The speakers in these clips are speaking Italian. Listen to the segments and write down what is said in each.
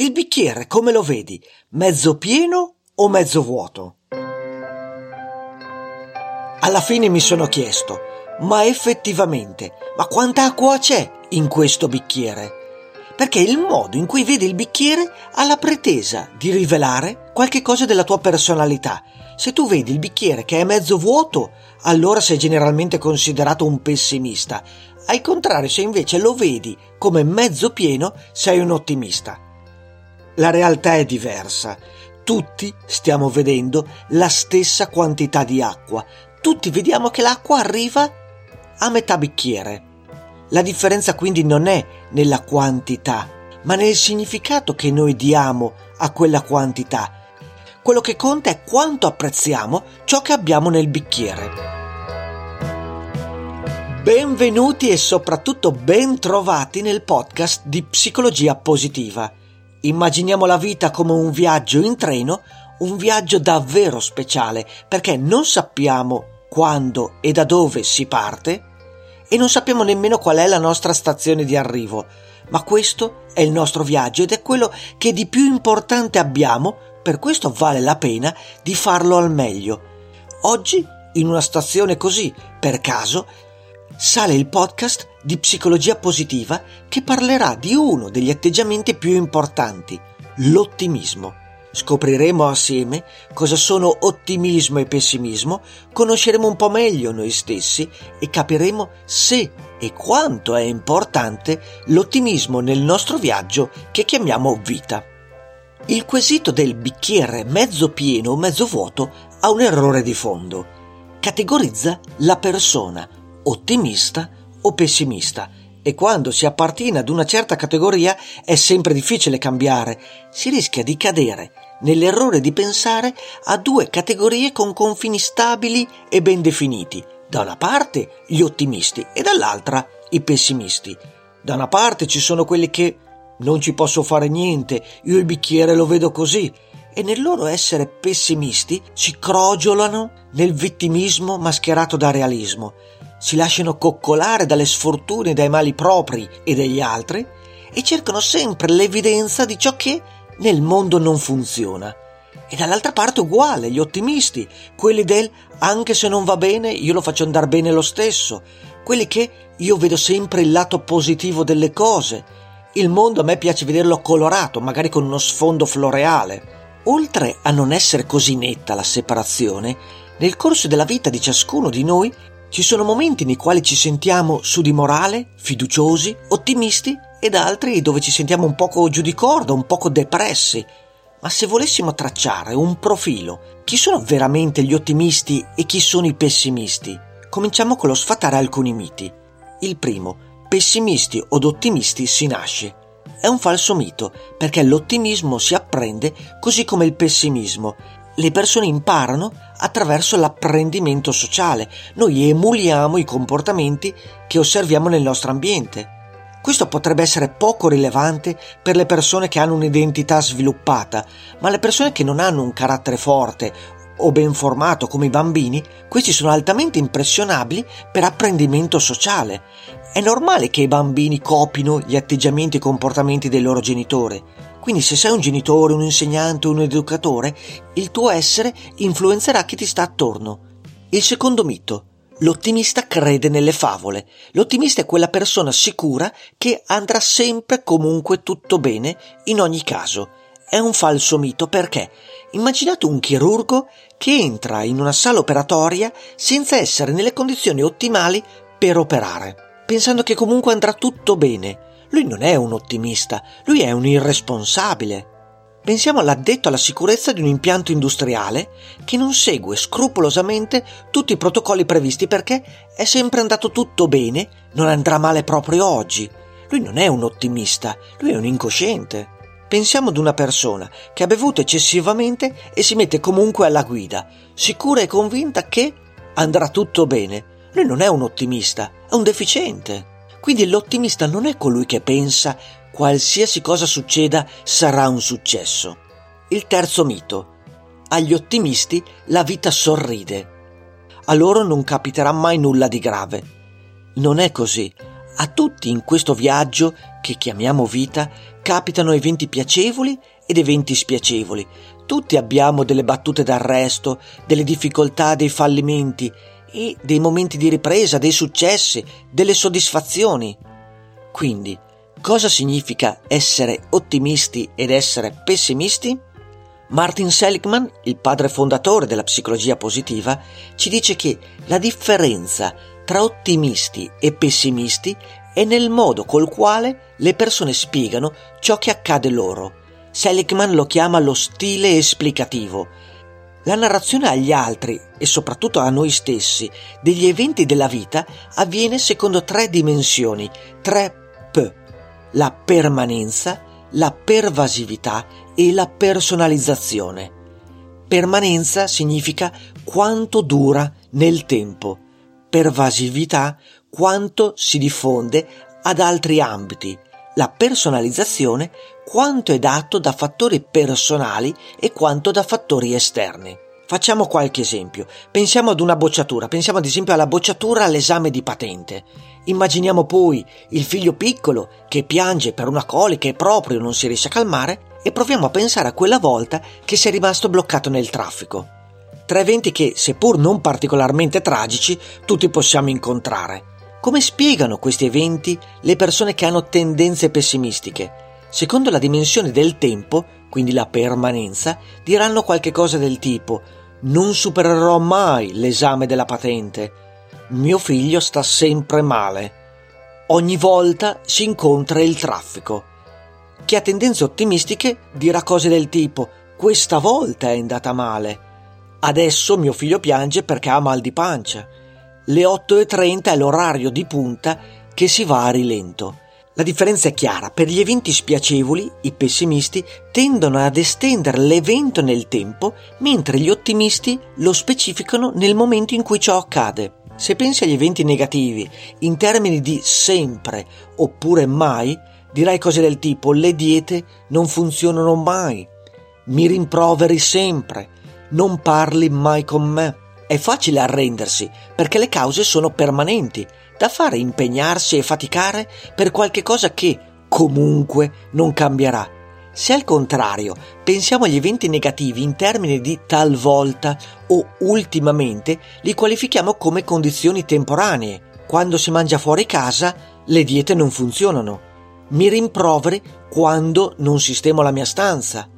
Il bicchiere come lo vedi? Mezzo pieno o mezzo vuoto? Alla fine mi sono chiesto, ma effettivamente, ma quanta acqua c'è in questo bicchiere? Perché il modo in cui vedi il bicchiere ha la pretesa di rivelare qualche cosa della tua personalità. Se tu vedi il bicchiere che è mezzo vuoto, allora sei generalmente considerato un pessimista. Al contrario, se invece lo vedi come mezzo pieno, sei un ottimista. La realtà è diversa. Tutti stiamo vedendo la stessa quantità di acqua. Tutti vediamo che l'acqua arriva a metà bicchiere. La differenza quindi non è nella quantità, ma nel significato che noi diamo a quella quantità. Quello che conta è quanto apprezziamo ciò che abbiamo nel bicchiere. Benvenuti e soprattutto ben trovati nel podcast di Psicologia Positiva. Immaginiamo la vita come un viaggio in treno, un viaggio davvero speciale, perché non sappiamo quando e da dove si parte e non sappiamo nemmeno qual è la nostra stazione di arrivo, ma questo è il nostro viaggio ed è quello che di più importante abbiamo, per questo vale la pena di farlo al meglio. Oggi, in una stazione così, per caso, sale il podcast di psicologia positiva che parlerà di uno degli atteggiamenti più importanti, l'ottimismo. Scopriremo assieme cosa sono ottimismo e pessimismo, conosceremo un po' meglio noi stessi e capiremo se e quanto è importante l'ottimismo nel nostro viaggio che chiamiamo vita. Il quesito del bicchiere mezzo pieno o mezzo vuoto ha un errore di fondo. Categorizza la persona ottimista o pessimista. E quando si appartiene ad una certa categoria è sempre difficile cambiare, si rischia di cadere nell'errore di pensare a due categorie con confini stabili e ben definiti, da una parte gli ottimisti e dall'altra i pessimisti. Da una parte ci sono quelli che non ci posso fare niente, io il bicchiere lo vedo così, e nel loro essere pessimisti si crogiolano nel vittimismo mascherato da realismo, si lasciano coccolare dalle sfortune e dai mali propri e degli altri e cercano sempre l'evidenza di ciò che nel mondo non funziona. E dall'altra parte uguale, gli ottimisti, quelli del anche se non va bene io lo faccio andare bene lo stesso, quelli che io vedo sempre il lato positivo delle cose. Il mondo a me piace vederlo colorato, magari con uno sfondo floreale. Oltre a non essere così netta la separazione, nel corso della vita di ciascuno di noi ci sono momenti nei quali ci sentiamo su di morale, fiduciosi, ottimisti ed altri dove ci sentiamo un poco giù di corda, un poco depressi. Ma se volessimo tracciare un profilo, chi sono veramente gli ottimisti e chi sono i pessimisti? Cominciamo con lo sfatare alcuni miti. Il primo, pessimisti od ottimisti si nasce. È un falso mito, perché l'ottimismo si apprende così come il pessimismo le persone imparano attraverso l'apprendimento sociale. Noi emuliamo i comportamenti che osserviamo nel nostro ambiente. Questo potrebbe essere poco rilevante per le persone che hanno un'identità sviluppata, ma le persone che non hanno un carattere forte o ben formato come i bambini, questi sono altamente impressionabili per apprendimento sociale. È normale che i bambini copino gli atteggiamenti e comportamenti dei loro genitori. Quindi se sei un genitore, un insegnante, un educatore, il tuo essere influenzerà chi ti sta attorno. Il secondo mito. L'ottimista crede nelle favole. L'ottimista è quella persona sicura che andrà sempre comunque tutto bene in ogni caso. È un falso mito perché immaginate un chirurgo che entra in una sala operatoria senza essere nelle condizioni ottimali per operare, pensando che comunque andrà tutto bene lui non è un ottimista, lui è un irresponsabile. Pensiamo all'addetto alla sicurezza di un impianto industriale che non segue scrupolosamente tutti i protocolli previsti perché è sempre andato tutto bene, non andrà male proprio oggi. Lui non è un ottimista, lui è un incosciente. Pensiamo ad una persona che ha bevuto eccessivamente e si mette comunque alla guida, sicura e convinta che andrà tutto bene. Lui non è un ottimista, è un deficiente. Quindi l'ottimista non è colui che pensa qualsiasi cosa succeda sarà un successo. Il terzo mito. Agli ottimisti la vita sorride. A loro non capiterà mai nulla di grave. Non è così. A tutti in questo viaggio, che chiamiamo vita, capitano eventi piacevoli ed eventi spiacevoli. Tutti abbiamo delle battute d'arresto, delle difficoltà, dei fallimenti e dei momenti di ripresa, dei successi, delle soddisfazioni. Quindi, cosa significa essere ottimisti ed essere pessimisti? Martin Seligman, il padre fondatore della psicologia positiva, ci dice che la differenza tra ottimisti e pessimisti è nel modo col quale le persone spiegano ciò che accade loro. Seligman lo chiama lo stile esplicativo. La narrazione agli altri e soprattutto a noi stessi degli eventi della vita avviene secondo tre dimensioni, tre P, la permanenza, la pervasività e la personalizzazione. Permanenza significa quanto dura nel tempo, pervasività quanto si diffonde ad altri ambiti, la personalizzazione quanto è dato da fattori personali e quanto da fattori esterni. Facciamo qualche esempio. Pensiamo ad una bocciatura, pensiamo ad esempio alla bocciatura all'esame di patente. Immaginiamo poi il figlio piccolo che piange per una colica e proprio non si riesce a calmare e proviamo a pensare a quella volta che si è rimasto bloccato nel traffico. Tre eventi che, seppur non particolarmente tragici, tutti possiamo incontrare. Come spiegano questi eventi le persone che hanno tendenze pessimistiche? Secondo la dimensione del tempo, quindi la permanenza, diranno qualche cosa del tipo non supererò mai l'esame della patente. Mio figlio sta sempre male. Ogni volta si incontra il traffico. Chi ha tendenze ottimistiche dirà cose del tipo questa volta è andata male. Adesso mio figlio piange perché ha mal di pancia. Le 8.30 è l'orario di punta che si va a rilento. La differenza è chiara, per gli eventi spiacevoli i pessimisti tendono ad estendere l'evento nel tempo, mentre gli ottimisti lo specificano nel momento in cui ciò accade. Se pensi agli eventi negativi in termini di sempre oppure mai, dirai cose del tipo le diete non funzionano mai, mi rimproveri sempre, non parli mai con me. È facile arrendersi perché le cause sono permanenti da fare impegnarsi e faticare per qualche cosa che, comunque, non cambierà. Se al contrario pensiamo agli eventi negativi in termini di talvolta o ultimamente, li qualifichiamo come condizioni temporanee. Quando si mangia fuori casa, le diete non funzionano. Mi rimproveri quando non sistemo la mia stanza.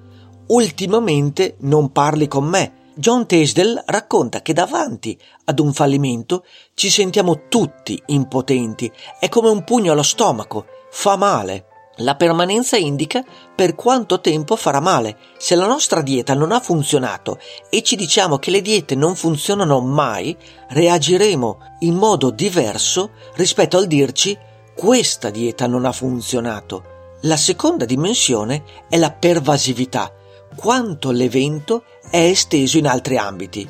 Ultimamente non parli con me John Teasdale racconta che davanti ad un fallimento ci sentiamo tutti impotenti, è come un pugno allo stomaco, fa male. La permanenza indica per quanto tempo farà male. Se la nostra dieta non ha funzionato e ci diciamo che le diete non funzionano mai, reagiremo in modo diverso rispetto al dirci questa dieta non ha funzionato. La seconda dimensione è la pervasività, quanto l'evento è esteso in altri ambiti.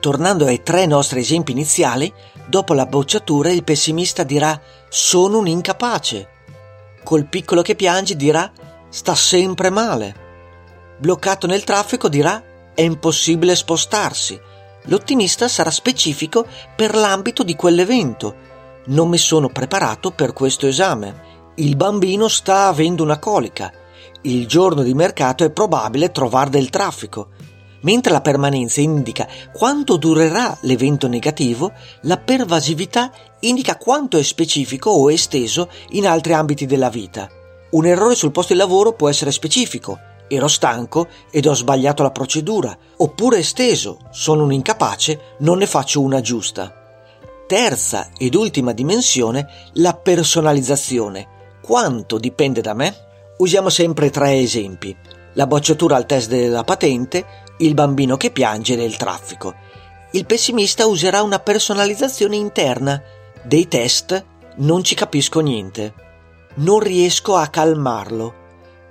Tornando ai tre nostri esempi iniziali, dopo la bocciatura il pessimista dirà sono un incapace. Col piccolo che piange dirà sta sempre male. Bloccato nel traffico dirà è impossibile spostarsi. L'ottimista sarà specifico per l'ambito di quell'evento. Non mi sono preparato per questo esame. Il bambino sta avendo una colica. Il giorno di mercato è probabile trovare del traffico. Mentre la permanenza indica quanto durerà l'evento negativo, la pervasività indica quanto è specifico o esteso in altri ambiti della vita. Un errore sul posto di lavoro può essere specifico, ero stanco ed ho sbagliato la procedura, oppure esteso, sono un incapace, non ne faccio una giusta. Terza ed ultima dimensione, la personalizzazione. Quanto dipende da me? Usiamo sempre tre esempi. La bocciatura al test della patente, il bambino che piange nel traffico. Il pessimista userà una personalizzazione interna. Dei test non ci capisco niente. Non riesco a calmarlo.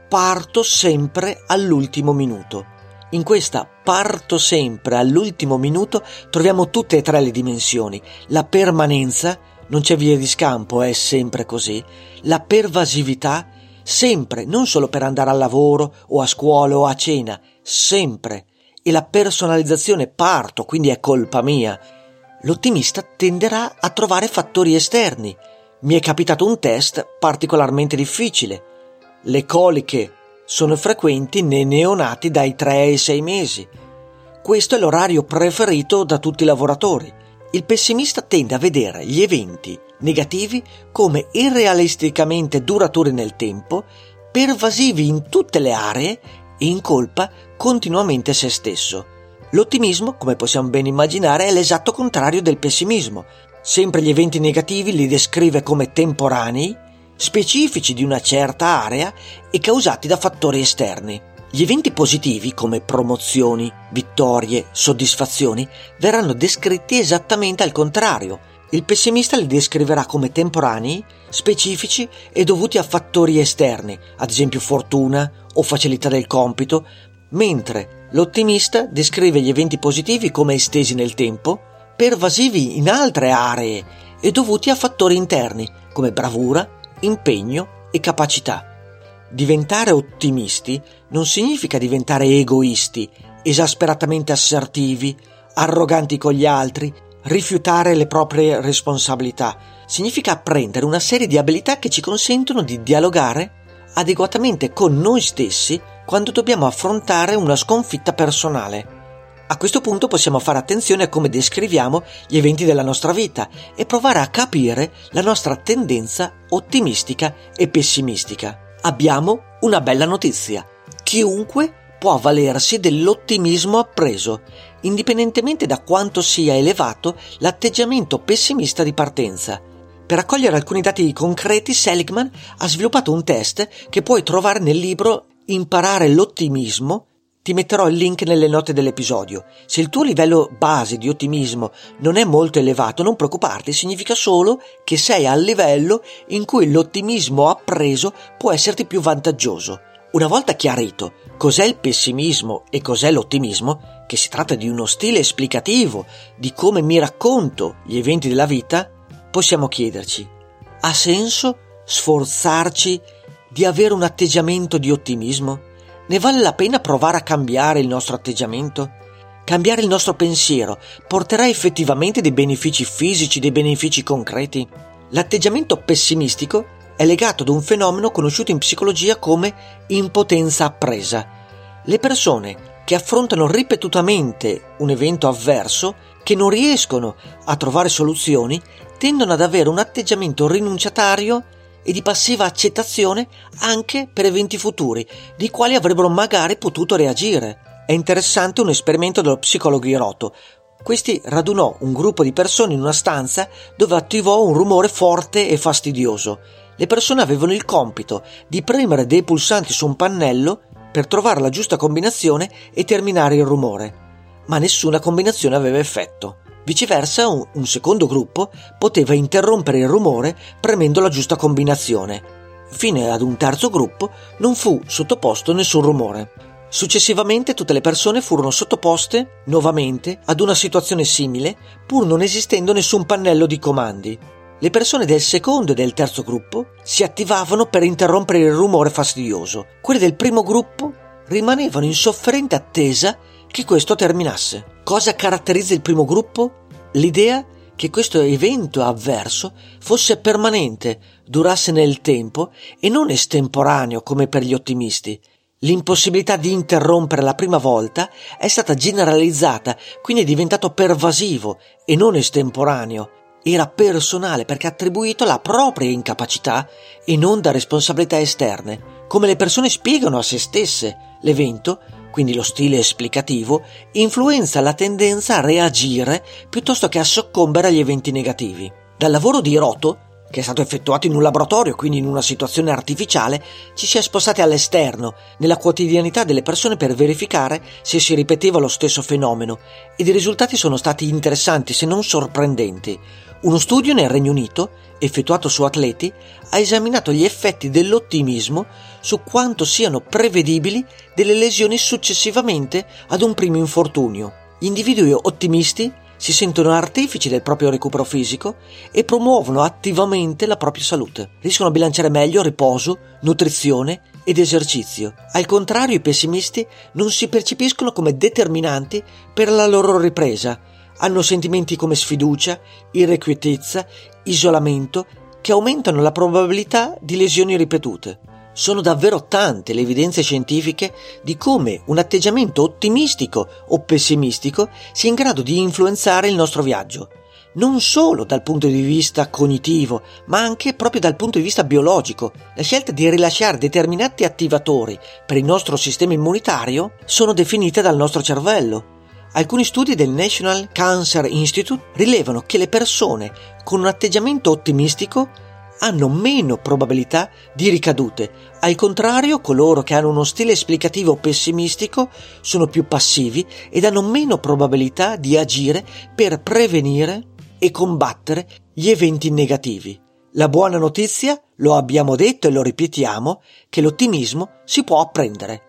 Parto sempre all'ultimo minuto. In questa parto sempre all'ultimo minuto troviamo tutte e tre le dimensioni. La permanenza, non c'è via di scampo, è sempre così. La pervasività, sempre, non solo per andare al lavoro o a scuola o a cena, sempre. E la personalizzazione parto, quindi è colpa mia. L'ottimista tenderà a trovare fattori esterni. Mi è capitato un test particolarmente difficile. Le coliche sono frequenti nei neonati dai 3 ai 6 mesi. Questo è l'orario preferito da tutti i lavoratori. Il pessimista tende a vedere gli eventi negativi come irrealisticamente duraturi nel tempo, pervasivi in tutte le aree e incolpa continuamente se stesso. L'ottimismo, come possiamo ben immaginare, è l'esatto contrario del pessimismo. Sempre gli eventi negativi li descrive come temporanei, specifici di una certa area e causati da fattori esterni. Gli eventi positivi, come promozioni, vittorie, soddisfazioni, verranno descritti esattamente al contrario. Il pessimista li descriverà come temporanei, specifici e dovuti a fattori esterni, ad esempio fortuna o facilità del compito, mentre l'ottimista descrive gli eventi positivi come estesi nel tempo, pervasivi in altre aree e dovuti a fattori interni come bravura, impegno e capacità. Diventare ottimisti non significa diventare egoisti, esasperatamente assertivi, arroganti con gli altri, rifiutare le proprie responsabilità. Significa apprendere una serie di abilità che ci consentono di dialogare adeguatamente con noi stessi quando dobbiamo affrontare una sconfitta personale. A questo punto possiamo fare attenzione a come descriviamo gli eventi della nostra vita e provare a capire la nostra tendenza ottimistica e pessimistica. Abbiamo una bella notizia. Chiunque può avvalersi dell'ottimismo appreso, indipendentemente da quanto sia elevato l'atteggiamento pessimista di partenza. Per raccogliere alcuni dati concreti, Seligman ha sviluppato un test che puoi trovare nel libro imparare l'ottimismo, ti metterò il link nelle note dell'episodio. Se il tuo livello base di ottimismo non è molto elevato, non preoccuparti, significa solo che sei al livello in cui l'ottimismo appreso può esserti più vantaggioso. Una volta chiarito cos'è il pessimismo e cos'è l'ottimismo, che si tratta di uno stile esplicativo di come mi racconto gli eventi della vita, possiamo chiederci, ha senso sforzarci di avere un atteggiamento di ottimismo? Ne vale la pena provare a cambiare il nostro atteggiamento? Cambiare il nostro pensiero porterà effettivamente dei benefici fisici, dei benefici concreti? L'atteggiamento pessimistico è legato ad un fenomeno conosciuto in psicologia come impotenza appresa. Le persone che affrontano ripetutamente un evento avverso, che non riescono a trovare soluzioni, tendono ad avere un atteggiamento rinunciatario e di passiva accettazione anche per eventi futuri, di quali avrebbero magari potuto reagire. È interessante un esperimento dello psicologo Hiroto. Questi radunò un gruppo di persone in una stanza dove attivò un rumore forte e fastidioso. Le persone avevano il compito di premere dei pulsanti su un pannello per trovare la giusta combinazione e terminare il rumore. Ma nessuna combinazione aveva effetto. Viceversa, un, un secondo gruppo poteva interrompere il rumore premendo la giusta combinazione. Fine ad un terzo gruppo non fu sottoposto nessun rumore. Successivamente tutte le persone furono sottoposte nuovamente ad una situazione simile, pur non esistendo nessun pannello di comandi. Le persone del secondo e del terzo gruppo si attivavano per interrompere il rumore fastidioso. Quelle del primo gruppo rimanevano in sofferente attesa che questo terminasse. Cosa caratterizza il primo gruppo? L'idea che questo evento avverso fosse permanente, durasse nel tempo e non estemporaneo come per gli ottimisti. L'impossibilità di interrompere la prima volta è stata generalizzata, quindi è diventato pervasivo e non estemporaneo. Era personale perché attribuito alla propria incapacità e non da responsabilità esterne. Come le persone spiegano a se stesse l'evento, quindi lo stile esplicativo, influenza la tendenza a reagire piuttosto che a soccombere agli eventi negativi. Dal lavoro di Roto, che è stato effettuato in un laboratorio, quindi in una situazione artificiale, ci si è spostati all'esterno, nella quotidianità delle persone per verificare se si ripeteva lo stesso fenomeno, ed i risultati sono stati interessanti se non sorprendenti. Uno studio nel Regno Unito, effettuato su atleti, ha esaminato gli effetti dell'ottimismo su quanto siano prevedibili delle lesioni successivamente ad un primo infortunio. Gli individui ottimisti si sentono artefici del proprio recupero fisico e promuovono attivamente la propria salute. Riescono a bilanciare meglio riposo, nutrizione ed esercizio. Al contrario, i pessimisti non si percepiscono come determinanti per la loro ripresa. Hanno sentimenti come sfiducia, irrequietezza, isolamento che aumentano la probabilità di lesioni ripetute. Sono davvero tante le evidenze scientifiche di come un atteggiamento ottimistico o pessimistico sia in grado di influenzare il nostro viaggio, non solo dal punto di vista cognitivo, ma anche proprio dal punto di vista biologico. La scelta di rilasciare determinati attivatori per il nostro sistema immunitario sono definite dal nostro cervello. Alcuni studi del National Cancer Institute rilevano che le persone con un atteggiamento ottimistico hanno meno probabilità di ricadute. Al contrario, coloro che hanno uno stile esplicativo pessimistico sono più passivi ed hanno meno probabilità di agire per prevenire e combattere gli eventi negativi. La buona notizia, lo abbiamo detto e lo ripetiamo, che l'ottimismo si può apprendere.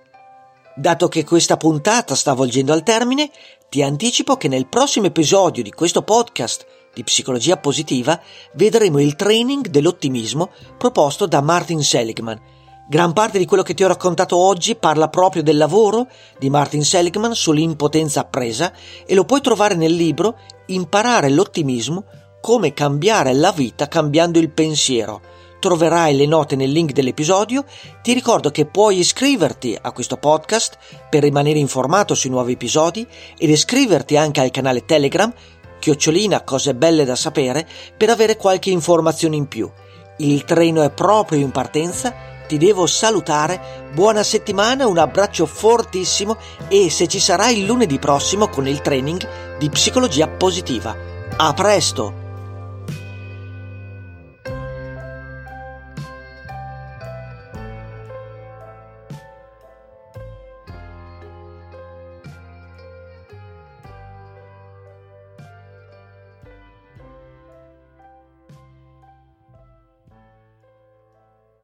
Dato che questa puntata sta volgendo al termine, ti anticipo che nel prossimo episodio di questo podcast di psicologia positiva vedremo il training dell'ottimismo proposto da Martin Seligman. Gran parte di quello che ti ho raccontato oggi parla proprio del lavoro di Martin Seligman sull'impotenza appresa e lo puoi trovare nel libro Imparare l'ottimismo, come cambiare la vita cambiando il pensiero. Troverai le note nel link dell'episodio. Ti ricordo che puoi iscriverti a questo podcast per rimanere informato sui nuovi episodi ed iscriverti anche al canale Telegram chiocciolina cose belle da sapere per avere qualche informazione in più. Il treno è proprio in partenza, ti devo salutare, buona settimana, un abbraccio fortissimo e se ci sarà il lunedì prossimo con il training di psicologia positiva. A presto!